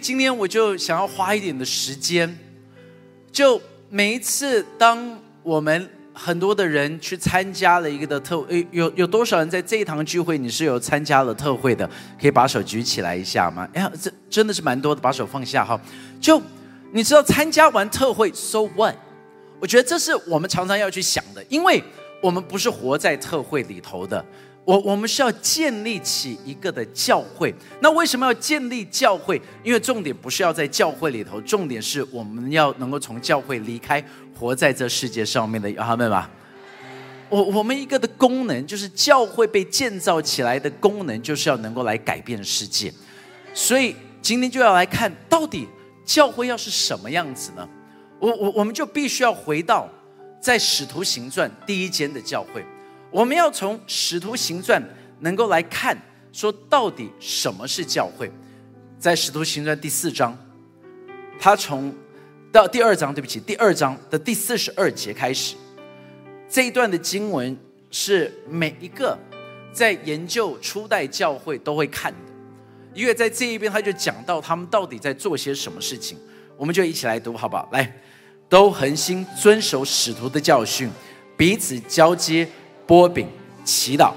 今天我就想要花一点的时间，就每一次当我们很多的人去参加了一个的特，诶，有有多少人在这一堂聚会你是有参加了特会的？可以把手举起来一下吗？哎呀，这真的是蛮多的，把手放下哈。就你知道参加完特会，so what？我觉得这是我们常常要去想的，因为我们不是活在特会里头的。我我们是要建立起一个的教会，那为什么要建立教会？因为重点不是要在教会里头，重点是我们要能够从教会离开，活在这世界上面的他们吧。我我们一个的功能就是教会被建造起来的功能，就是要能够来改变世界。所以今天就要来看到底教会要是什么样子呢？我我我们就必须要回到在使徒行传第一间的教会。我们要从《使徒行传》能够来看，说到底什么是教会？在《使徒行传》第四章，他从到第二章，对不起，第二章的第四十二节开始，这一段的经文是每一个在研究初代教会都会看的，因为在这一边他就讲到他们到底在做些什么事情，我们就一起来读好不好？来，都恒心遵守使徒的教训，彼此交接。波饼祈祷，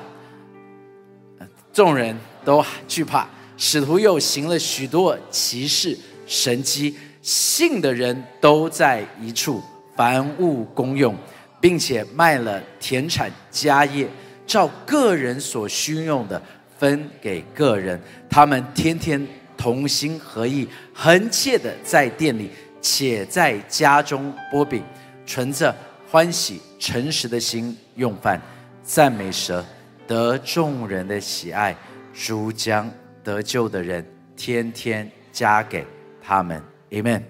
众人都惧怕。使徒又行了许多奇事神迹，信的人都在一处，凡物公用，并且卖了田产家业，照个人所需用的分给个人。他们天天同心合意，恒切的在店里，且在家中波饼，存着欢喜诚实的心用饭。赞美神，得众人的喜爱，主将得救的人天天加给他们。Amen。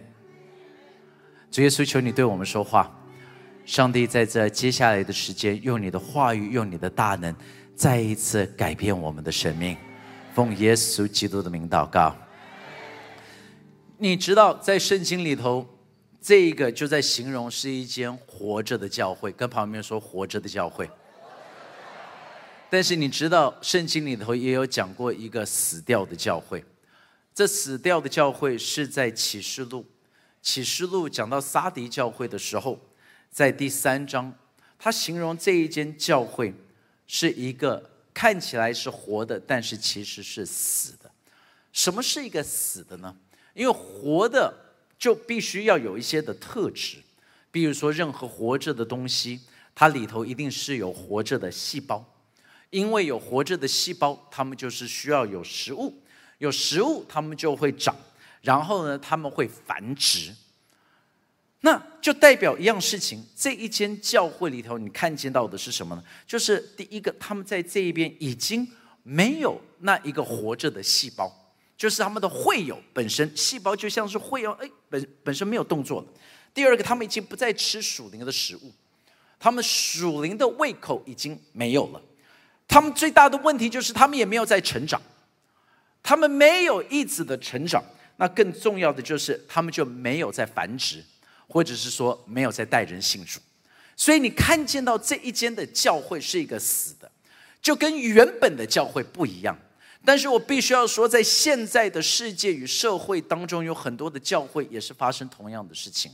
主耶稣，求你对我们说话。上帝在这接下来的时间，用你的话语，用你的大能，再一次改变我们的生命。奉耶稣基督的名祷告。你知道，在圣经里头，这一个就在形容是一间活着的教会。跟旁边说，活着的教会。但是你知道，圣经里头也有讲过一个死掉的教会。这死掉的教会是在启示录，启示录讲到撒迪教会的时候，在第三章，他形容这一间教会是一个看起来是活的，但是其实是死的。什么是一个死的呢？因为活的就必须要有一些的特质，比如说任何活着的东西，它里头一定是有活着的细胞。因为有活着的细胞，它们就是需要有食物，有食物它们就会长，然后呢，它们会繁殖。那就代表一样事情，这一间教会里头，你看见到的是什么呢？就是第一个，他们在这一边已经没有那一个活着的细胞，就是他们的会有本身细胞就像是会有，哎，本本身没有动作了。第二个，他们已经不再吃属灵的食物，他们属灵的胃口已经没有了。他们最大的问题就是，他们也没有在成长，他们没有一直的成长。那更重要的就是，他们就没有在繁殖，或者是说没有在带人信主。所以你看见到这一间的教会是一个死的，就跟原本的教会不一样。但是我必须要说，在现在的世界与社会当中，有很多的教会也是发生同样的事情，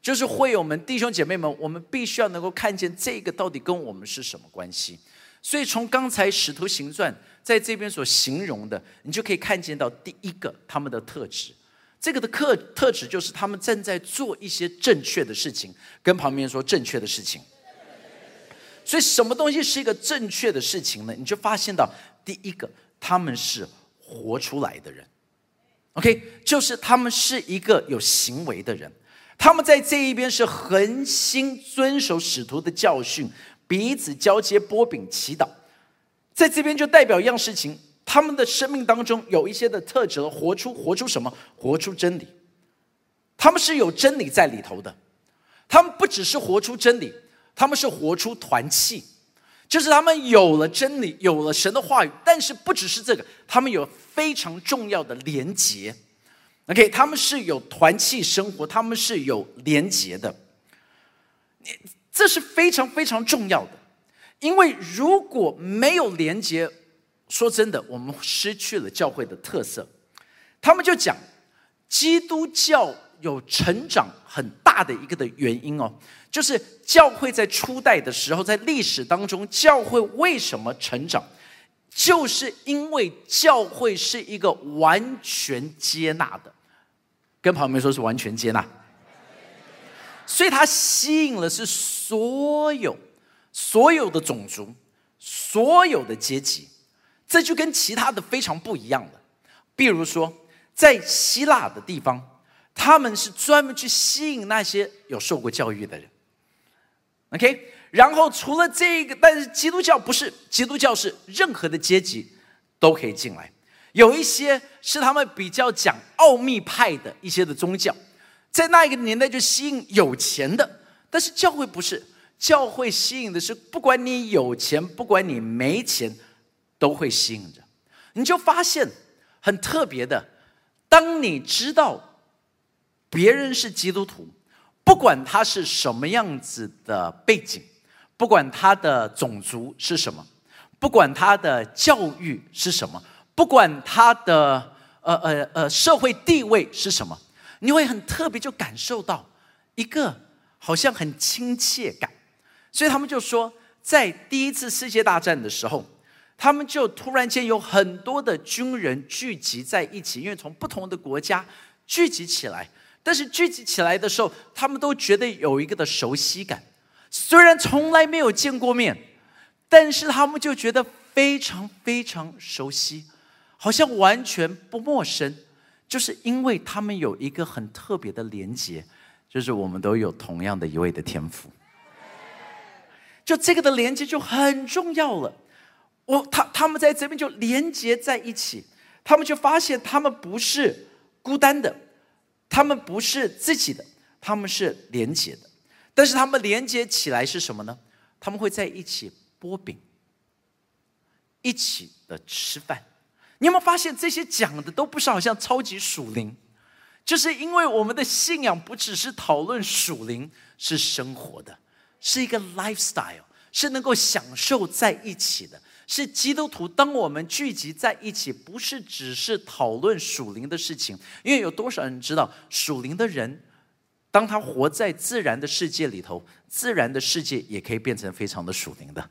就是会友们、弟兄姐妹们，我们必须要能够看见这个到底跟我们是什么关系。所以从刚才使徒行传在这边所形容的，你就可以看见到第一个他们的特质。这个的特特质就是他们正在做一些正确的事情，跟旁边说正确的事情。所以什么东西是一个正确的事情呢？你就发现到第一个，他们是活出来的人。OK，就是他们是一个有行为的人。他们在这一边是恒心遵守使徒的教训。彼此交接波饼祈祷，在这边就代表一样事情，他们的生命当中有一些的特质，活出活出什么？活出真理。他们是有真理在里头的，他们不只是活出真理，他们是活出团契，就是他们有了真理，有了神的话语，但是不只是这个，他们有非常重要的连结。OK，他们是有团契生活，他们是有连结的。你这是非常非常重要的，因为如果没有连接，说真的，我们失去了教会的特色。他们就讲，基督教有成长很大的一个的原因哦，就是教会在初代的时候，在历史当中，教会为什么成长，就是因为教会是一个完全接纳的，跟朋友们说是完全接纳，所以它吸引了是所有所有的种族，所有的阶级，这就跟其他的非常不一样了。比如说，在希腊的地方。他们是专门去吸引那些有受过教育的人，OK。然后除了这个，但是基督教不是，基督教是任何的阶级都可以进来。有一些是他们比较讲奥秘派的一些的宗教，在那一个年代就吸引有钱的，但是教会不是，教会吸引的是不管你有钱，不管你没钱，都会吸引着。你就发现很特别的，当你知道。别人是基督徒，不管他是什么样子的背景，不管他的种族是什么，不管他的教育是什么，不管他的呃呃呃社会地位是什么，你会很特别就感受到一个好像很亲切感。所以他们就说，在第一次世界大战的时候，他们就突然间有很多的军人聚集在一起，因为从不同的国家聚集起来。但是聚集起来的时候，他们都觉得有一个的熟悉感，虽然从来没有见过面，但是他们就觉得非常非常熟悉，好像完全不陌生，就是因为他们有一个很特别的连接，就是我们都有同样的一位的天赋，就这个的连接就很重要了。我他他们在这边就连接在一起，他们就发现他们不是孤单的。他们不是自己的，他们是连接的，但是他们连接起来是什么呢？他们会在一起剥饼，一起的吃饭。你有没有发现这些讲的都不是好像超级属灵？就是因为我们的信仰不只是讨论属灵，是生活的，是一个 lifestyle，是能够享受在一起的。是基督徒，当我们聚集在一起，不是只是讨论属灵的事情，因为有多少人知道属灵的人，当他活在自然的世界里头，自然的世界也可以变成非常的属灵的。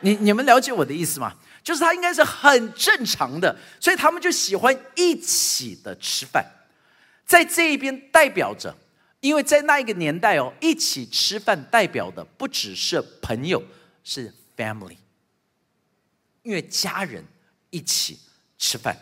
你你们了解我的意思吗？就是他应该是很正常的，所以他们就喜欢一起的吃饭，在这一边代表着，因为在那一个年代哦，一起吃饭代表的不只是朋友，是 family。因为家人一起吃饭，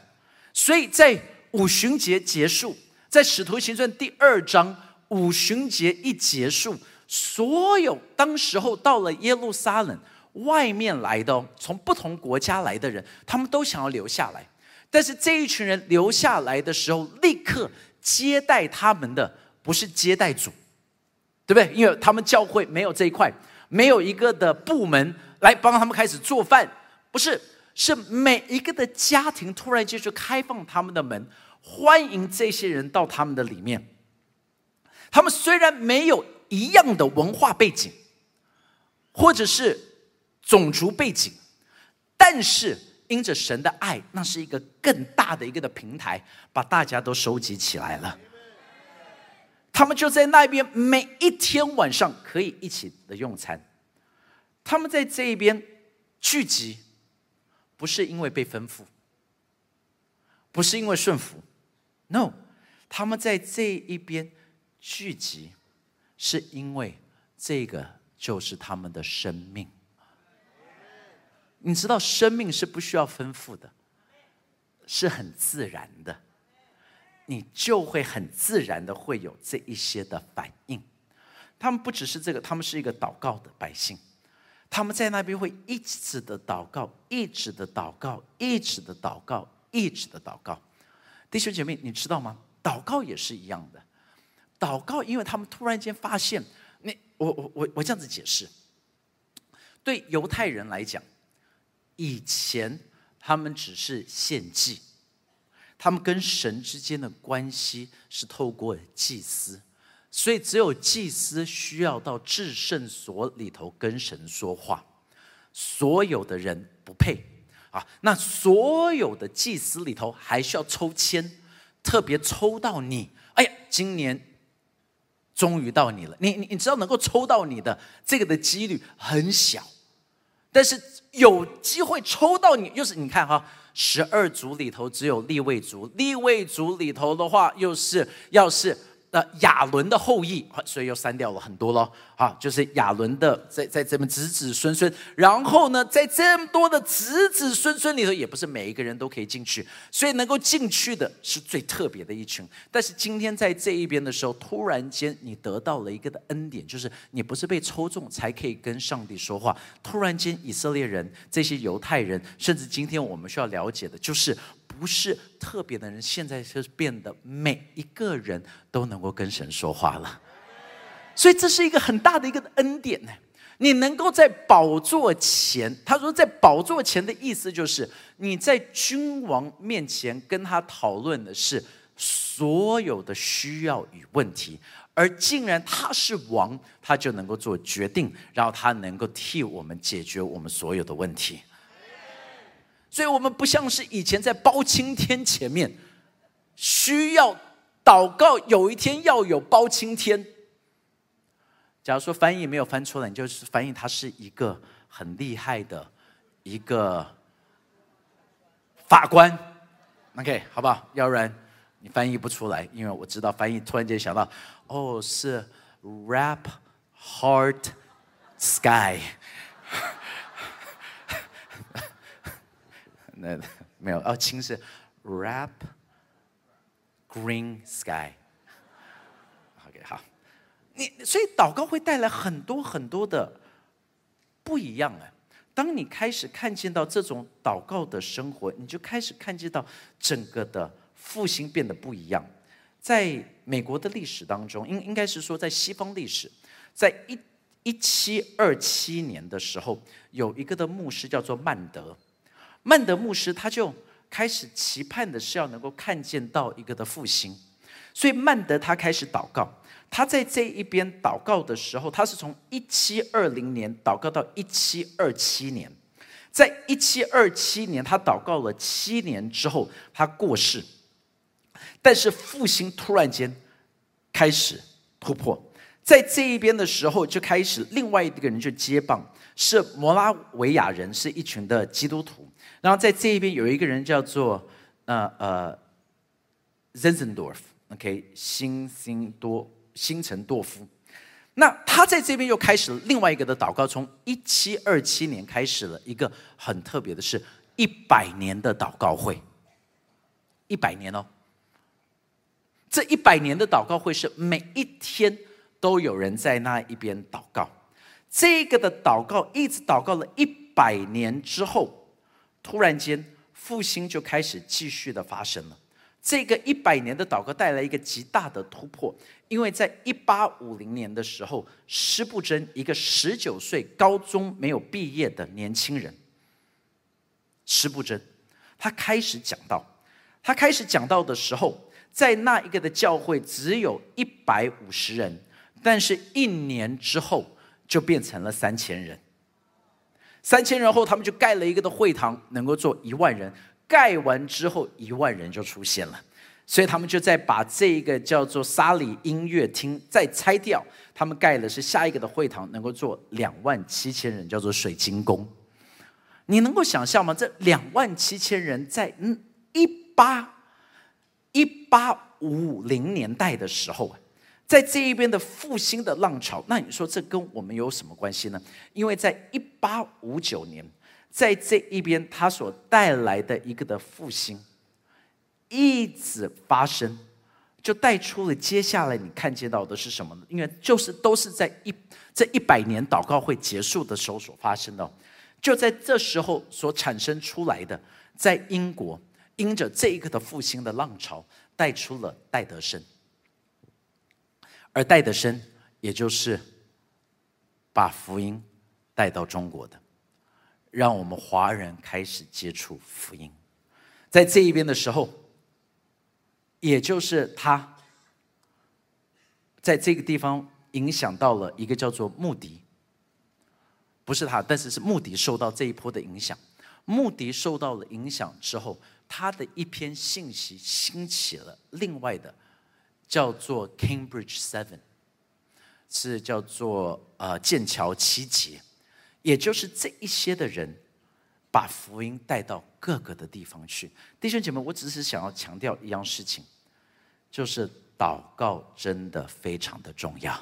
所以在五旬节结束，在使徒行传第二章五旬节一结束，所有当时候到了耶路撒冷外面来的，从不同国家来的人，他们都想要留下来。但是这一群人留下来的时候，立刻接待他们的不是接待组，对不对？因为他们教会没有这一块，没有一个的部门来帮他们开始做饭。不是，是每一个的家庭突然间就开放他们的门，欢迎这些人到他们的里面。他们虽然没有一样的文化背景，或者是种族背景，但是因着神的爱，那是一个更大的一个的平台，把大家都收集起来了。他们就在那边每一天晚上可以一起的用餐。他们在这一边聚集。不是因为被吩咐，不是因为顺服，no，他们在这一边聚集，是因为这个就是他们的生命。你知道，生命是不需要吩咐的，是很自然的，你就会很自然的会有这一些的反应。他们不只是这个，他们是一个祷告的百姓。他们在那边会一直的祷告，一直的祷告，一直的祷告，一直的祷告。弟兄姐妹，你知道吗？祷告也是一样的。祷告，因为他们突然间发现，那我我我我这样子解释。对犹太人来讲，以前他们只是献祭，他们跟神之间的关系是透过祭司。所以，只有祭司需要到至圣所里头跟神说话，所有的人不配啊。那所有的祭司里头还需要抽签，特别抽到你，哎呀，今年终于到你了。你你你知道能够抽到你的这个的几率很小，但是有机会抽到你，就是你看哈，十二组里头只有立位组，立位组里头的话又是要是。那亚伦的后裔，所以又删掉了很多咯。啊，就是亚伦的在在这边子子孙孙，然后呢，在这么多的子子孙孙里头，也不是每一个人都可以进去，所以能够进去的是最特别的一群。但是今天在这一边的时候，突然间你得到了一个的恩典，就是你不是被抽中才可以跟上帝说话。突然间，以色列人、这些犹太人，甚至今天我们需要了解的，就是。不是特别的人，现在是变得每一个人都能够跟神说话了，所以这是一个很大的一个恩典呢。你能够在宝座前，他说在宝座前的意思就是你在君王面前跟他讨论的是所有的需要与问题，而竟然他是王，他就能够做决定，然后他能够替我们解决我们所有的问题。所以我们不像是以前在包青天前面需要祷告，有一天要有包青天。假如说翻译没有翻出来，你就是翻译他是一个很厉害的一个法官，OK，好不好？要不然你翻译不出来，因为我知道翻译突然间想到，哦，是 Rap Heart Sky。那没有哦，青是 rap green sky。OK，好，你所以祷告会带来很多很多的不一样啊。当你开始看见到这种祷告的生活，你就开始看见到整个的复兴变得不一样。在美国的历史当中，应应该是说在西方历史，在一一七二七年的时候，有一个的牧师叫做曼德。曼德牧师他就开始期盼的是要能够看见到一个的复兴，所以曼德他开始祷告。他在这一边祷告的时候，他是从一七二零年祷告到一七二七年，在一七二七年他祷告了七年之后，他过世。但是复兴突然间开始突破，在这一边的时候就开始另外一个人就接棒，是摩拉维亚人，是一群的基督徒。然后在这一边有一个人叫做呃呃 z e n z e n d o r f o k 辛辛多辛城多夫。那他在这边又开始了另外一个的祷告，从一七二七年开始了一个很特别的是，一百年的祷告会，一百年哦。这一百年的祷告会是每一天都有人在那一边祷告，这个的祷告一直祷告了一百年之后。突然间，复兴就开始继续的发生了。这个一百年的祷告带来一个极大的突破，因为在一八五零年的时候，施布真一个十九岁高中没有毕业的年轻人，施布真，他开始讲道。他开始讲道的时候，在那一个的教会只有一百五十人，但是一年之后就变成了三千人。三千人后，他们就盖了一个的会堂，能够坐一万人。盖完之后，一万人就出现了，所以他们就在把这一个叫做沙里音乐厅再拆掉。他们盖的是下一个的会堂，能够坐两万七千人，叫做水晶宫。你能够想象吗？这两万七千人在嗯一八一八五零年代的时候啊。在这一边的复兴的浪潮，那你说这跟我们有什么关系呢？因为在一八五九年，在这一边它所带来的一个的复兴，一直发生，就带出了接下来你看见到的是什么呢？因为就是都是在一这一百年祷告会结束的时候所发生的，就在这时候所产生出来的，在英国因着这一个的复兴的浪潮，带出了戴德生。而戴德生，也就是把福音带到中国的，让我们华人开始接触福音。在这一边的时候，也就是他在这个地方影响到了一个叫做穆迪，不是他，但是是穆迪受到这一波的影响。穆迪受到了影响之后，他的一篇信息兴起了另外的，叫做 Cambridge Seven，是叫做呃剑桥七杰，也就是这一些的人，把福音带到各个的地方去。弟兄姐妹，我只是想要强调一样事情，就是祷告真的非常的重要，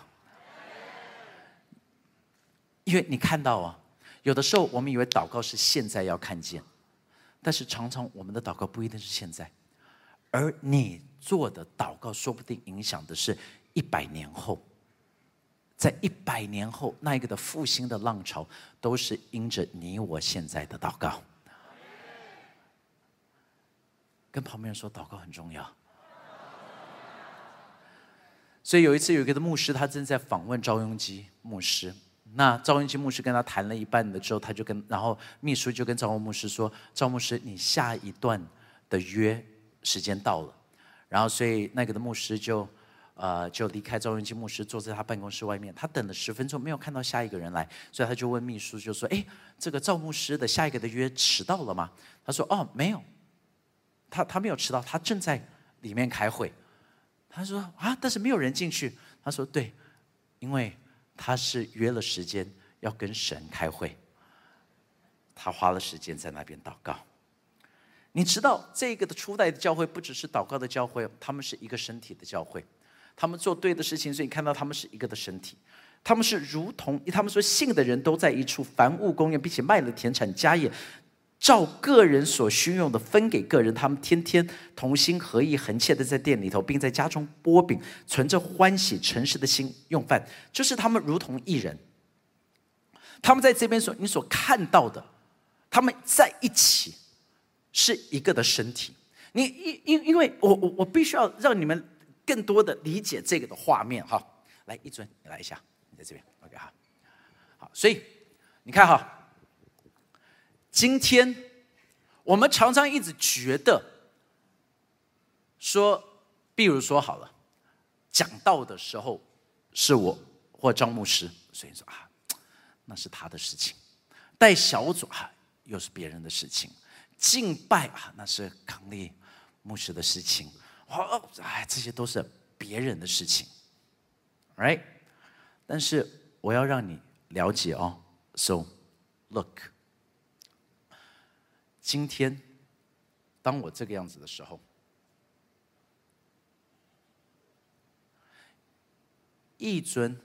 因为你看到啊，有的时候我们以为祷告是现在要看见。但是常常我们的祷告不一定是现在，而你做的祷告说不定影响的是一百年后，在一百年后那一个的复兴的浪潮，都是因着你我现在的祷告。跟旁边人说祷告很重要。所以有一次有一个的牧师，他正在访问赵雍基牧师。那赵文基牧师跟他谈了一半的之后，他就跟然后秘书就跟赵牧师说：“赵牧师，你下一段的约时间到了。”然后所以那个的牧师就呃就离开赵文基牧师，坐在他办公室外面。他等了十分钟，没有看到下一个人来，所以他就问秘书就说：“哎，这个赵牧师的下一个的约迟到了吗？”他说：“哦，没有，他他没有迟到，他正在里面开会。”他说：“啊，但是没有人进去。”他说：“对，因为。”他是约了时间要跟神开会，他花了时间在那边祷告。你知道这个的初代的教会不只是祷告的教会，他们是一个身体的教会，他们做对的事情，所以你看到他们是一个的身体。他们是如同他们说信的人都在一处，凡物公用，并且卖了田产家业。照个人所需用的分给个人，他们天天同心合意、恒切的在店里头，并在家中剥饼，存着欢喜诚实的心用饭，就是他们如同一人。他们在这边所你所看到的，他们在一起是一个的身体。你因因因为我我我必须要让你们更多的理解这个的画面哈。来，一尊，你来一下，你在这边，OK 哈。好，所以你看哈。今天，我们常常一直觉得，说，比如说好了，讲道的时候是我或张牧师，所以说啊，那是他的事情；带小组啊，又是别人的事情；敬拜啊，那是康利牧师的事情。哦，哎，这些都是别人的事情，right？但是我要让你了解哦，so look。今天，当我这个样子的时候，一尊，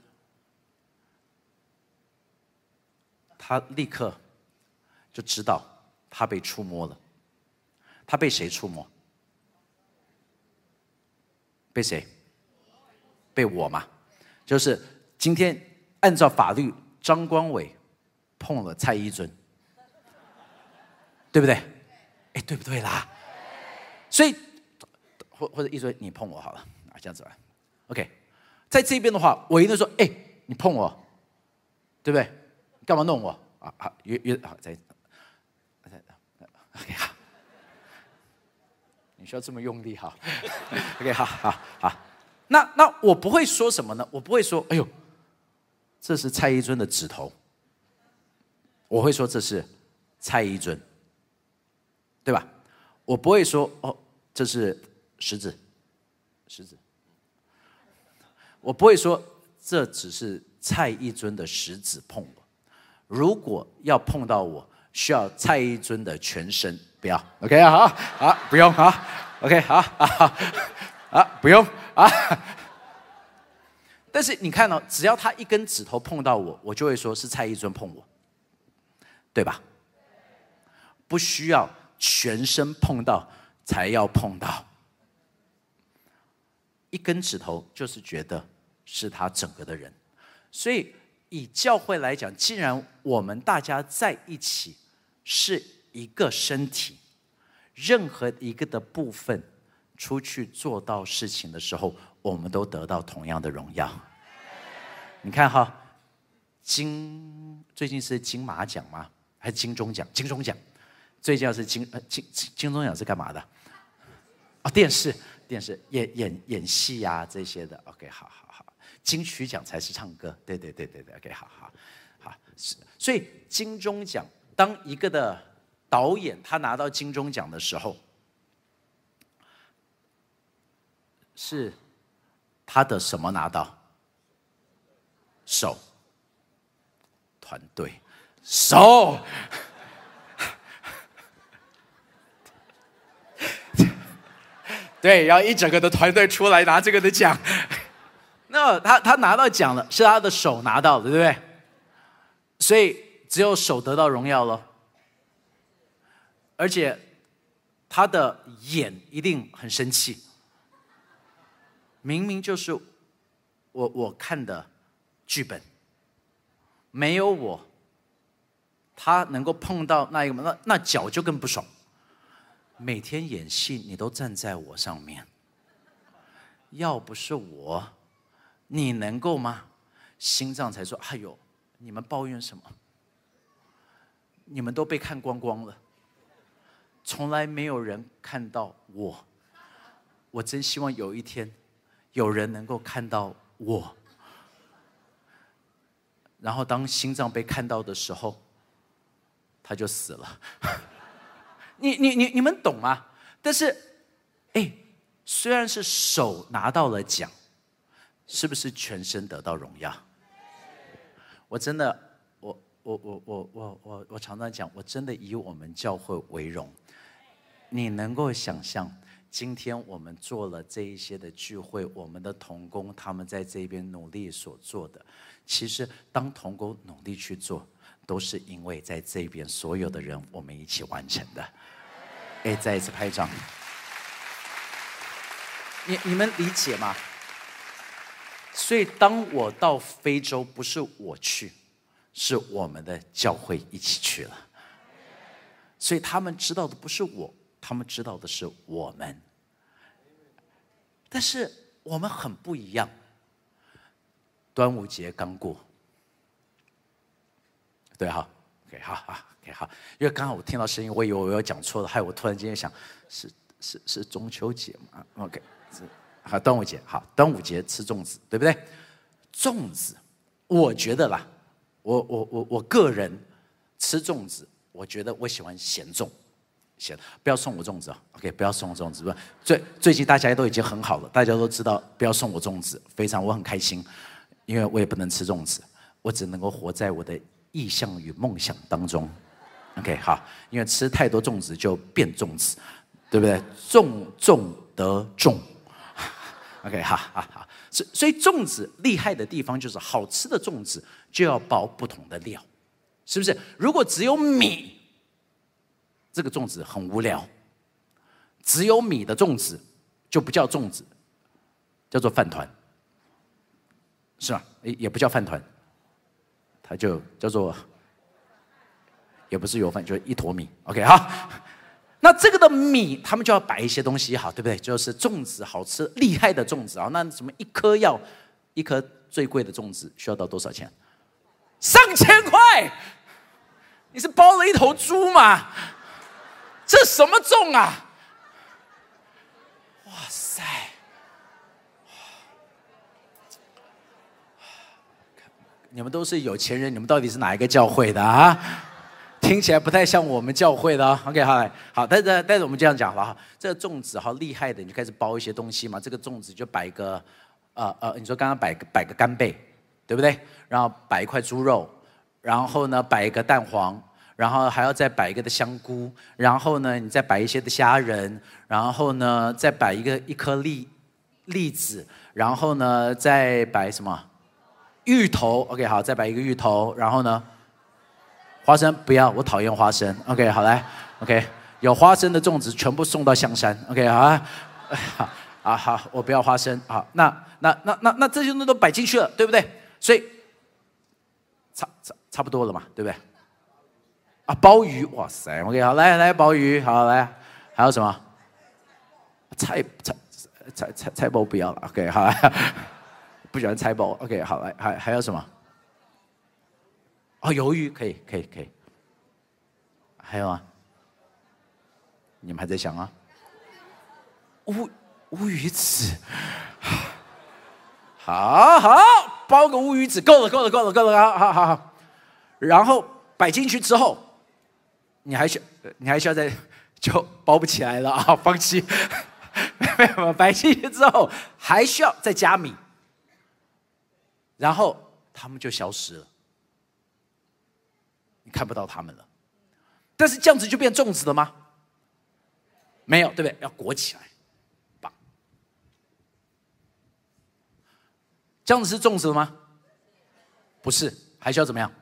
他立刻就知道他被触摸了。他被谁触摸？被谁？被我嘛？就是今天按照法律，张光伟碰了蔡一尊。对不对？哎，对不对啦？所以，或或者一说你碰我好了啊，这样子吧。OK，在这边的话，我一定说，哎，你碰我，对不对？干嘛弄我啊？好，约约好，再 OK 好。你需要这么用力哈？OK，好好好。那那我不会说什么呢？我不会说，哎呦，这是蔡一尊的指头。我会说这是蔡一尊。对吧？我不会说哦，这是食指，食指。我不会说这只是蔡一尊的食指碰我。如果要碰到我，需要蔡一尊的全身，不要。OK 啊，好，好，不用啊。OK，好啊，啊，不用啊。但是你看到，只要他一根指头碰到我，我就会说是蔡一尊碰我，对吧？不需要。全身碰到才要碰到，一根指头就是觉得是他整个的人，所以以教会来讲，既然我们大家在一起是一个身体，任何一个的部分出去做到事情的时候，我们都得到同样的荣耀。你看哈，金最近是金马奖吗？还是金钟奖？金钟奖。最近要是金呃金金钟奖是干嘛的？哦，电视电视演演演戏呀这些的。OK，好好好，金曲奖才是唱歌。对对对对对，OK，好好好。是所以金钟奖，当一个的导演他拿到金钟奖的时候。是他的什么拿到？手。团队，手。对，然后一整个的团队出来拿这个的奖，那他他拿到奖了，是他的手拿到的，对不对？所以。只有手得到荣耀了，而且他的眼一定很生气。明明就是我我看的剧本，没有我，他能够碰到那一个那那脚就更不爽。每天演戏，你都站在我上面。要不是我，你能够吗？心脏才说：“哎呦，你们抱怨什么？你们都被看光光了，从来没有人看到我。我真希望有一天，有人能够看到我。然后当心脏被看到的时候，他就死了。”你你你你们懂吗？但是，哎，虽然是手拿到了奖，是不是全身得到荣耀？我真的，我我我我我我常常讲，我真的以我们教会为荣。你能够想象，今天我们做了这一些的聚会，我们的童工他们在这边努力所做的，其实当童工努力去做。都是因为在这边所有的人，我们一起完成的。哎，再一次拍掌。你你们理解吗？所以当我到非洲，不是我去，是我们的教会一起去了。所以他们知道的不是我，他们知道的是我们。但是我们很不一样。端午节刚过。对哈，OK，好好，OK，好，因为刚好我听到声音，我以为我要讲错了，害我突然间想，是是是中秋节嘛？OK，好，端午节，好，端午节吃粽子，对不对？粽子，我觉得啦，我我我我个人吃粽子，我觉得我喜欢咸粽，咸，不要送我粽子啊，OK，不要送我粽子，不，最最近大家都已经很好了，大家都知道不要送我粽子，非常我很开心，因为我也不能吃粽子，我只能够活在我的。意向与梦想当中，OK，好，因为吃太多粽子就变粽子，对不对？重重得重，OK，好好好，所以粽子厉害的地方就是好吃的粽子就要包不同的料，是不是？如果只有米，这个粽子很无聊，只有米的粽子就不叫粽子，叫做饭团，是吧？也也不叫饭团。它就叫做，也不是油饭，就是一坨米。OK，好，那这个的米，他们就要摆一些东西，好，对不对？就是粽子，好吃厉害的粽子啊。那什么一颗要一颗最贵的粽子，需要到多少钱？上千块！你是包了一头猪吗？这什么粽啊？哇塞！你们都是有钱人，你们到底是哪一个教会的啊？听起来不太像我们教会的。OK，好来，好，但是但是我们这样讲了哈，这个粽子好厉害的，你就开始包一些东西嘛。这个粽子就摆个，呃呃，你说刚刚摆个摆个干贝，对不对？然后摆一块猪肉，然后呢摆一个蛋黄，然后还要再摆一个的香菇，然后呢你再摆一些的虾仁，然后呢再摆一个一颗栗栗子，然后呢再摆什么？芋头，OK，好，再摆一个芋头，然后呢，花生不要，我讨厌花生，OK，好来，OK，有花生的粽子全部送到香山，OK，好啊，啊好，我不要花生，好，那那那那那这些东西都摆进去了，对不对？所以差差差不多了嘛，对不对？啊，鲍鱼，哇塞，OK，好来来鲍鱼，好来，还有什么？菜菜菜菜菜包不要了，OK，好。不喜欢菜包，OK，好来，还还有什么？哦，鱿鱼可以，可以，可以。还有啊？你们还在想啊？乌乌鱼子，好好包个乌鱼子，够了，够了，够了，够了，好好好好。然后摆进去之后，你还需你还需要再 就包不起来了啊，放弃。没 有摆进去之后，还需要再加米，然后他们就消失了，你看不到他们了。但是这样子就变粽子了吗？没有，对不对？要裹起来，绑。这样子是粽子了吗？不是，还需要怎么样？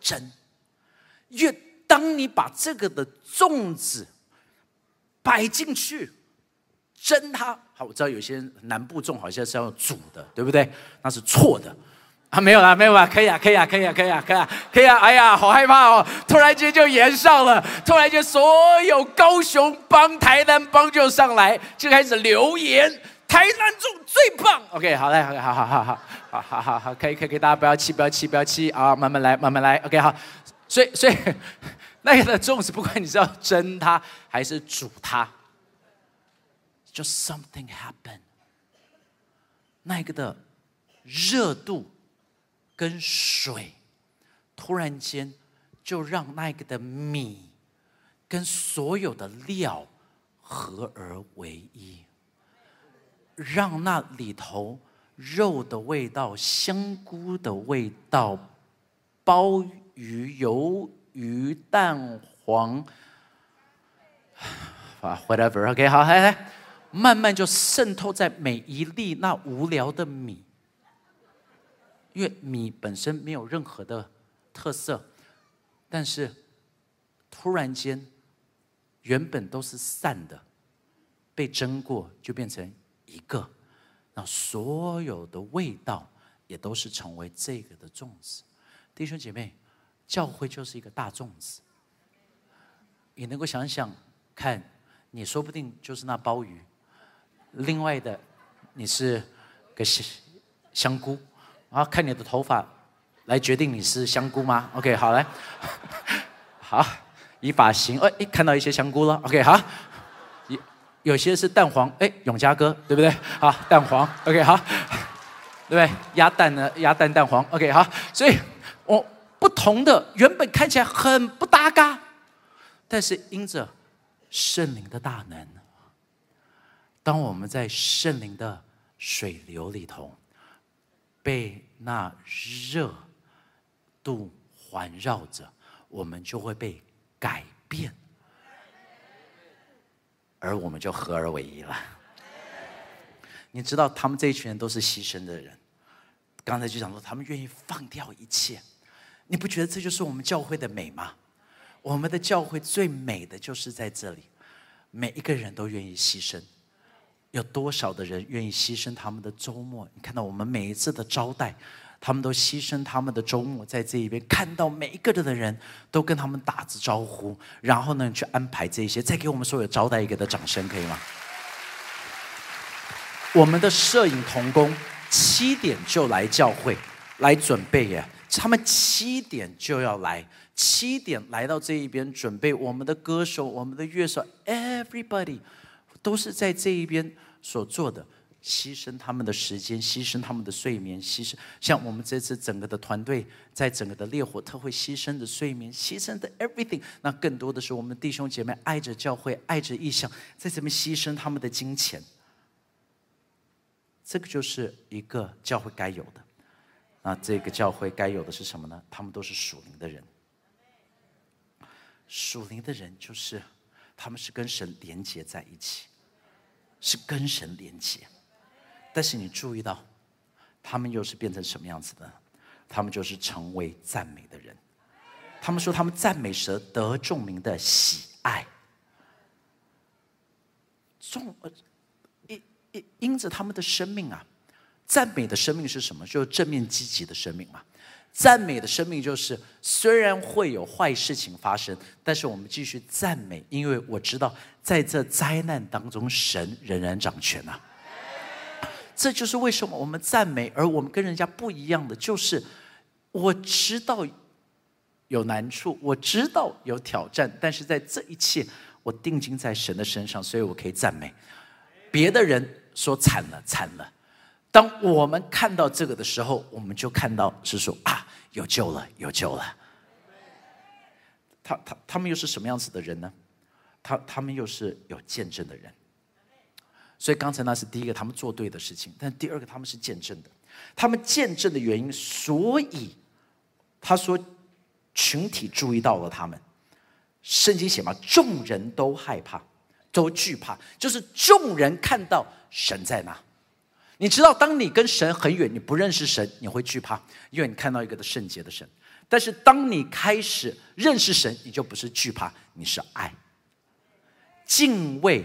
蒸。越当你把这个的粽子摆进去，蒸它。好，我知道有些南部粽好像是要煮的，对不对？那是错的。啊，没有啦，没有啦，可以啊可以啊可以啊可以啊可以啊可以啊，哎呀，好害怕哦，突然间就延上了，突然间所有高雄帮，台南帮就上来，就开始留言，台南众最棒，OK 好嘞，好好好好好好好好好，可以可以可以，大家不要气不要气不要气，啊，慢慢来慢慢来，OK 好，所以所以 那个的粽子不管你是要蒸它还是煮它，just something happened 那一个的热度。跟水突然间就让那个的米跟所有的料合而为一，让那里头肉的味道、香菇的味道、鲍鱼、鱿鱼、蛋黄 啊，whatever，OK，好，来来，慢慢就渗透在每一粒那无聊的米。因为米本身没有任何的特色，但是突然间，原本都是散的，被蒸过就变成一个，那所有的味道也都是成为这个的粽子。弟兄姐妹，教会就是一个大粽子，你能够想想看，你说不定就是那鲍鱼，另外的你是个香香菇。啊，看你的头发来决定你是香菇吗？OK，好来，好，以发型，哎，看到一些香菇了。OK，好，有有些是蛋黄，哎，永嘉哥，对不对？好，蛋黄，OK，好，对不对？鸭蛋呢？鸭蛋蛋黄，OK，好。所以，我不同的原本看起来很不搭嘎，但是因着圣灵的大能，当我们在圣灵的水流里头。被那热度环绕着，我们就会被改变，而我们就合而为一了。你知道，他们这一群人都是牺牲的人。刚才就讲说，他们愿意放掉一切。你不觉得这就是我们教会的美吗？我们的教会最美的就是在这里，每一个人都愿意牺牲。有多少的人愿意牺牲他们的周末？你看到我们每一次的招待，他们都牺牲他们的周末在这一边，看到每一个人的人都跟他们打着招呼，然后呢去安排这些，再给我们所有招待一个的掌声，可以吗？我们的摄影童工七点就来教会来准备呀，他们七点就要来，七点来到这一边准备我们的歌手、我们的乐手，everybody。都是在这一边所做的，牺牲他们的时间，牺牲他们的睡眠，牺牲像我们这次整个的团队，在整个的烈火特会牺牲的睡眠，牺牲的 everything。那更多的是我们弟兄姐妹爱着教会，爱着意向，在这边牺牲他们的金钱。这个就是一个教会该有的。那这个教会该有的是什么呢？他们都是属灵的人。属灵的人就是他们是跟神连接在一起。是跟神连接，但是你注意到，他们又是变成什么样子的？他们就是成为赞美的人。他们说他们赞美蛇得众民的喜爱，众因因因着他们的生命啊，赞美的生命是什么？就是正面积极的生命嘛。赞美的生命就是，虽然会有坏事情发生，但是我们继续赞美，因为我知道在这灾难当中，神仍然掌权呐。这就是为什么我们赞美，而我们跟人家不一样的，就是我知道有难处，我知道有挑战，但是在这一切，我定睛在神的身上，所以我可以赞美。别的人说惨了，惨了。当我们看到这个的时候，我们就看到是说啊，有救了，有救了。他他他们又是什么样子的人呢？他他们又是有见证的人。所以刚才那是第一个，他们做对的事情。但第二个，他们是见证的。他们见证的原因，所以他说群体注意到了他们。圣经写嘛，众人都害怕，都惧怕，就是众人看到神在哪。你知道，当你跟神很远，你不认识神，你会惧怕，因为你看到一个圣洁的神。但是当你开始认识神，你就不是惧怕，你是爱、敬畏。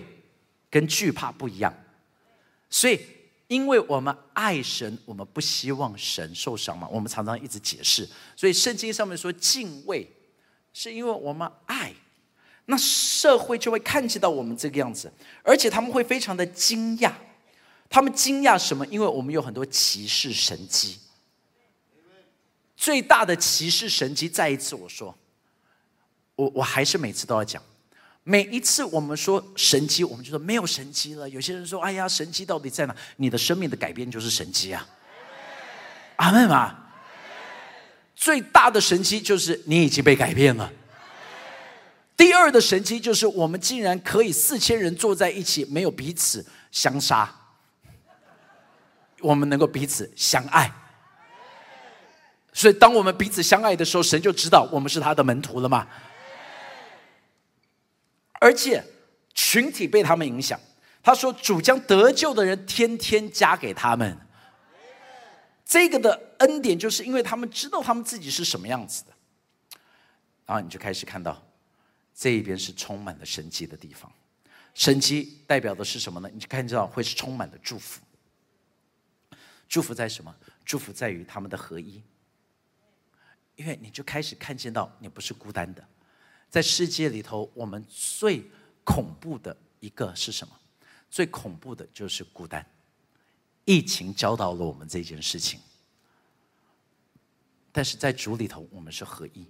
跟惧怕不一样，所以因为我们爱神，我们不希望神受伤嘛。我们常常一直解释，所以圣经上面说敬畏，是因为我们爱，那社会就会看见到我们这个样子，而且他们会非常的惊讶。他们惊讶什么？因为我们有很多骑士神机，最大的骑士神机。再一次我说，我我还是每次都要讲。每一次我们说神迹，我们就说没有神迹了。有些人说：“哎呀，神迹到底在哪？”你的生命的改变就是神迹啊！阿门吗？最大的神迹就是你已经被改变了。第二的神迹就是我们竟然可以四千人坐在一起，没有彼此相杀，我们能够彼此相爱。所以，当我们彼此相爱的时候，神就知道我们是他的门徒了嘛。而且群体被他们影响，他说：“主将得救的人天天加给他们。”这个的恩典，就是因为他们知道他们自己是什么样子的。然后你就开始看到，这一边是充满了神迹的地方。神迹代表的是什么呢？你就看到会是充满了祝福。祝福在什么？祝福在于他们的合一。因为你就开始看见到，你不是孤单的。在世界里头，我们最恐怖的一个是什么？最恐怖的就是孤单。疫情教导了我们这件事情，但是在主里头，我们是合一。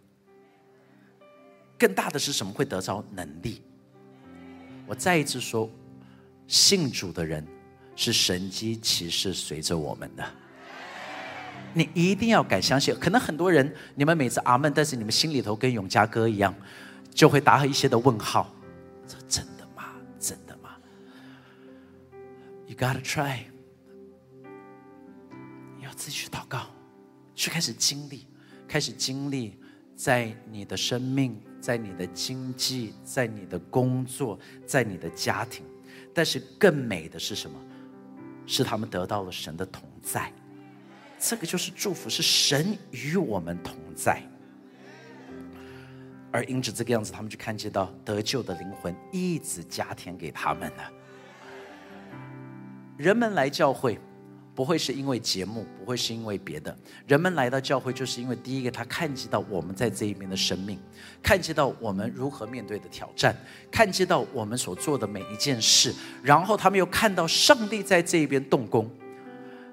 更大的是什么？会得着能力。我再一次说，信主的人是神机骑士随着我们的。你一定要敢相信。可能很多人，你们每次阿门，但是你们心里头跟永嘉哥一样。就会打一些的问号，这真的吗？真的吗？You gotta try，你要自己去祷告，去开始经历，开始经历，在你的生命，在你的经济，在你的工作，在你的家庭。但是更美的是什么？是他们得到了神的同在，这个就是祝福，是神与我们同在。而因着这个样子，他们就看见到得救的灵魂一直加添给他们了。人们来教会，不会是因为节目，不会是因为别的。人们来到教会，就是因为第一个，他看见到我们在这一边的生命，看见到我们如何面对的挑战，看见到我们所做的每一件事，然后他们又看到上帝在这一边动工，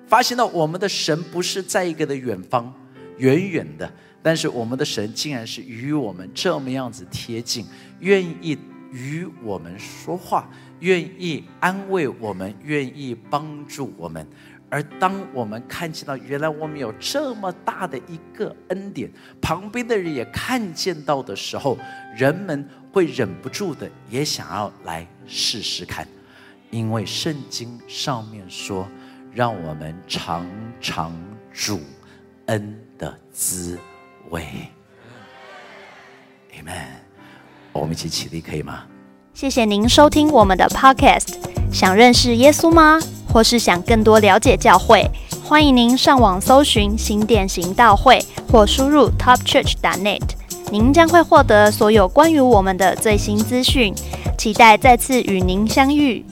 发现到我们的神不是在一个的远方，远远的。但是我们的神竟然是与我们这么样子贴近，愿意与我们说话，愿意安慰我们，愿意帮助我们。而当我们看见到原来我们有这么大的一个恩典，旁边的人也看见到的时候，人们会忍不住的也想要来试试看，因为圣经上面说，让我们尝尝主恩的滋。味，Amen，我们一起起立可以吗？谢谢您收听我们的 Podcast。想认识耶稣吗？或是想更多了解教会？欢迎您上网搜寻新店行道会，或输入 TopChurch.net，您将会获得所有关于我们的最新资讯。期待再次与您相遇。